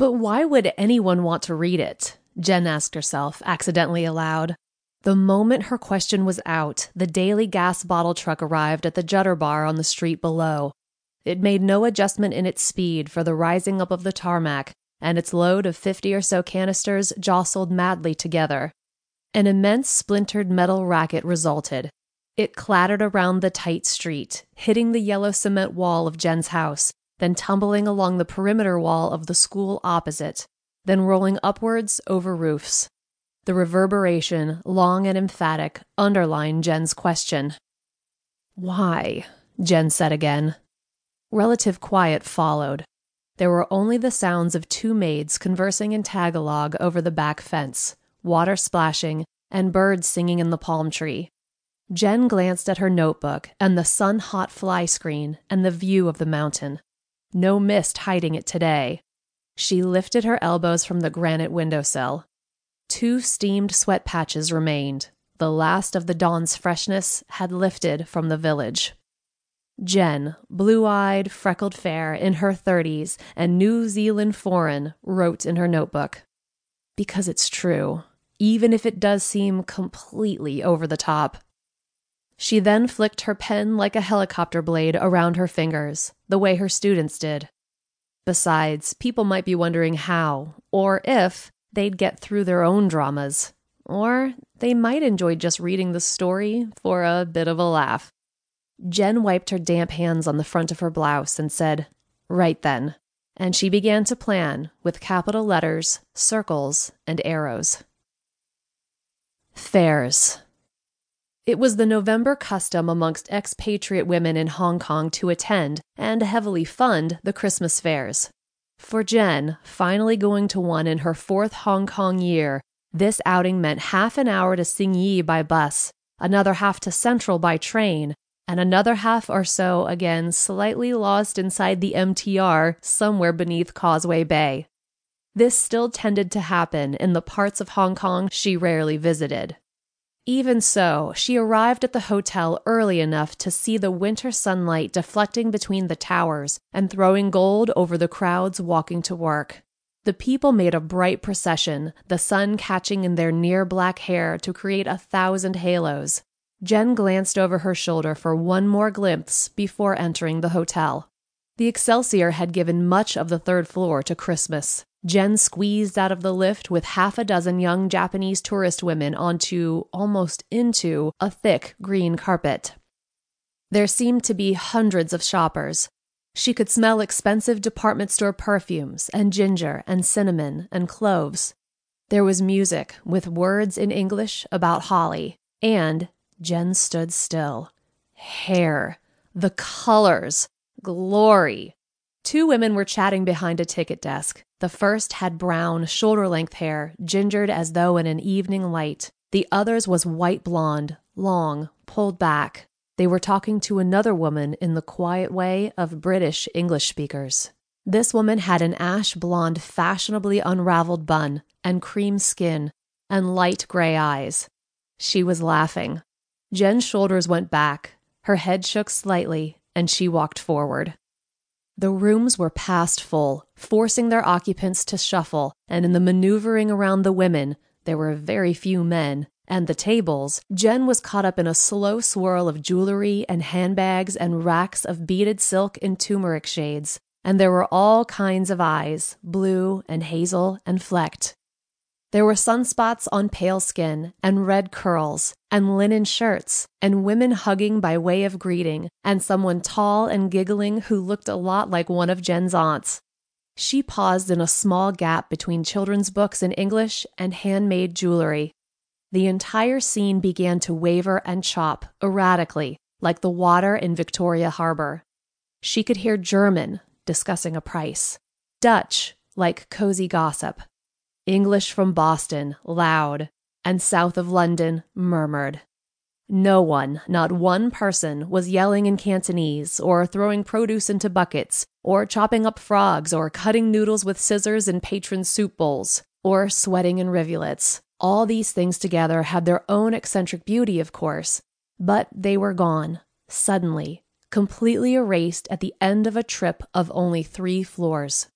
But why would anyone want to read it? Jen asked herself, accidentally aloud. The moment her question was out, the daily gas bottle truck arrived at the Jutter Bar on the street below. It made no adjustment in its speed for the rising up of the tarmac, and its load of fifty or so canisters jostled madly together. An immense splintered metal racket resulted. It clattered around the tight street, hitting the yellow cement wall of Jen's house, then tumbling along the perimeter wall of the school opposite, then rolling upwards over roofs. The reverberation, long and emphatic, underlined Jen's question. Why? Jen said again. Relative quiet followed. There were only the sounds of two maids conversing in Tagalog over the back fence, water splashing, and birds singing in the palm tree. Jen glanced at her notebook and the sun hot fly screen and the view of the mountain. No mist hiding it today. She lifted her elbows from the granite windowsill. Two steamed sweat patches remained. The last of the dawn's freshness had lifted from the village. Jen, blue eyed, freckled fair, in her 30s, and New Zealand foreign, wrote in her notebook. Because it's true, even if it does seem completely over the top. She then flicked her pen like a helicopter blade around her fingers, the way her students did. Besides, people might be wondering how, or if, they'd get through their own dramas. Or they might enjoy just reading the story for a bit of a laugh. Jen wiped her damp hands on the front of her blouse and said, Right then. And she began to plan with capital letters, circles, and arrows. Fairs. It was the November custom amongst expatriate women in Hong Kong to attend and heavily fund the Christmas fairs. For Jen, finally going to one in her fourth Hong Kong year, this outing meant half an hour to Tsing Yi by bus, another half to Central by train, and another half or so again slightly lost inside the MTR somewhere beneath Causeway Bay. This still tended to happen in the parts of Hong Kong she rarely visited. Even so, she arrived at the hotel early enough to see the winter sunlight deflecting between the towers and throwing gold over the crowds walking to work. The people made a bright procession, the sun catching in their near black hair to create a thousand halos. Jen glanced over her shoulder for one more glimpse before entering the hotel. The Excelsior had given much of the third floor to Christmas. Jen squeezed out of the lift with half a dozen young Japanese tourist women onto, almost into, a thick green carpet. There seemed to be hundreds of shoppers. She could smell expensive department store perfumes and ginger and cinnamon and cloves. There was music with words in English about holly, and Jen stood still. Hair. The colors. Glory. Two women were chatting behind a ticket desk. The first had brown, shoulder length hair, gingered as though in an evening light. The other's was white blonde, long, pulled back. They were talking to another woman in the quiet way of British English speakers. This woman had an ash blonde, fashionably unraveled bun, and cream skin, and light gray eyes. She was laughing. Jen's shoulders went back, her head shook slightly, and she walked forward. The rooms were past full, forcing their occupants to shuffle, and in the maneuvering around the women, there were very few men, and the tables, Jen was caught up in a slow swirl of jewelry and handbags and racks of beaded silk in turmeric shades, and there were all kinds of eyes, blue and hazel and flecked. There were sunspots on pale skin, and red curls, and linen shirts, and women hugging by way of greeting, and someone tall and giggling who looked a lot like one of Jen's aunts. She paused in a small gap between children's books in English and handmade jewelry. The entire scene began to waver and chop erratically, like the water in Victoria Harbor. She could hear German, discussing a price, Dutch, like cozy gossip, English from Boston, loud, and south of London, murmured. No one, not one person, was yelling in Cantonese, or throwing produce into buckets, or chopping up frogs, or cutting noodles with scissors in patron soup bowls, or sweating in rivulets. All these things together had their own eccentric beauty, of course, but they were gone, suddenly, completely erased at the end of a trip of only three floors.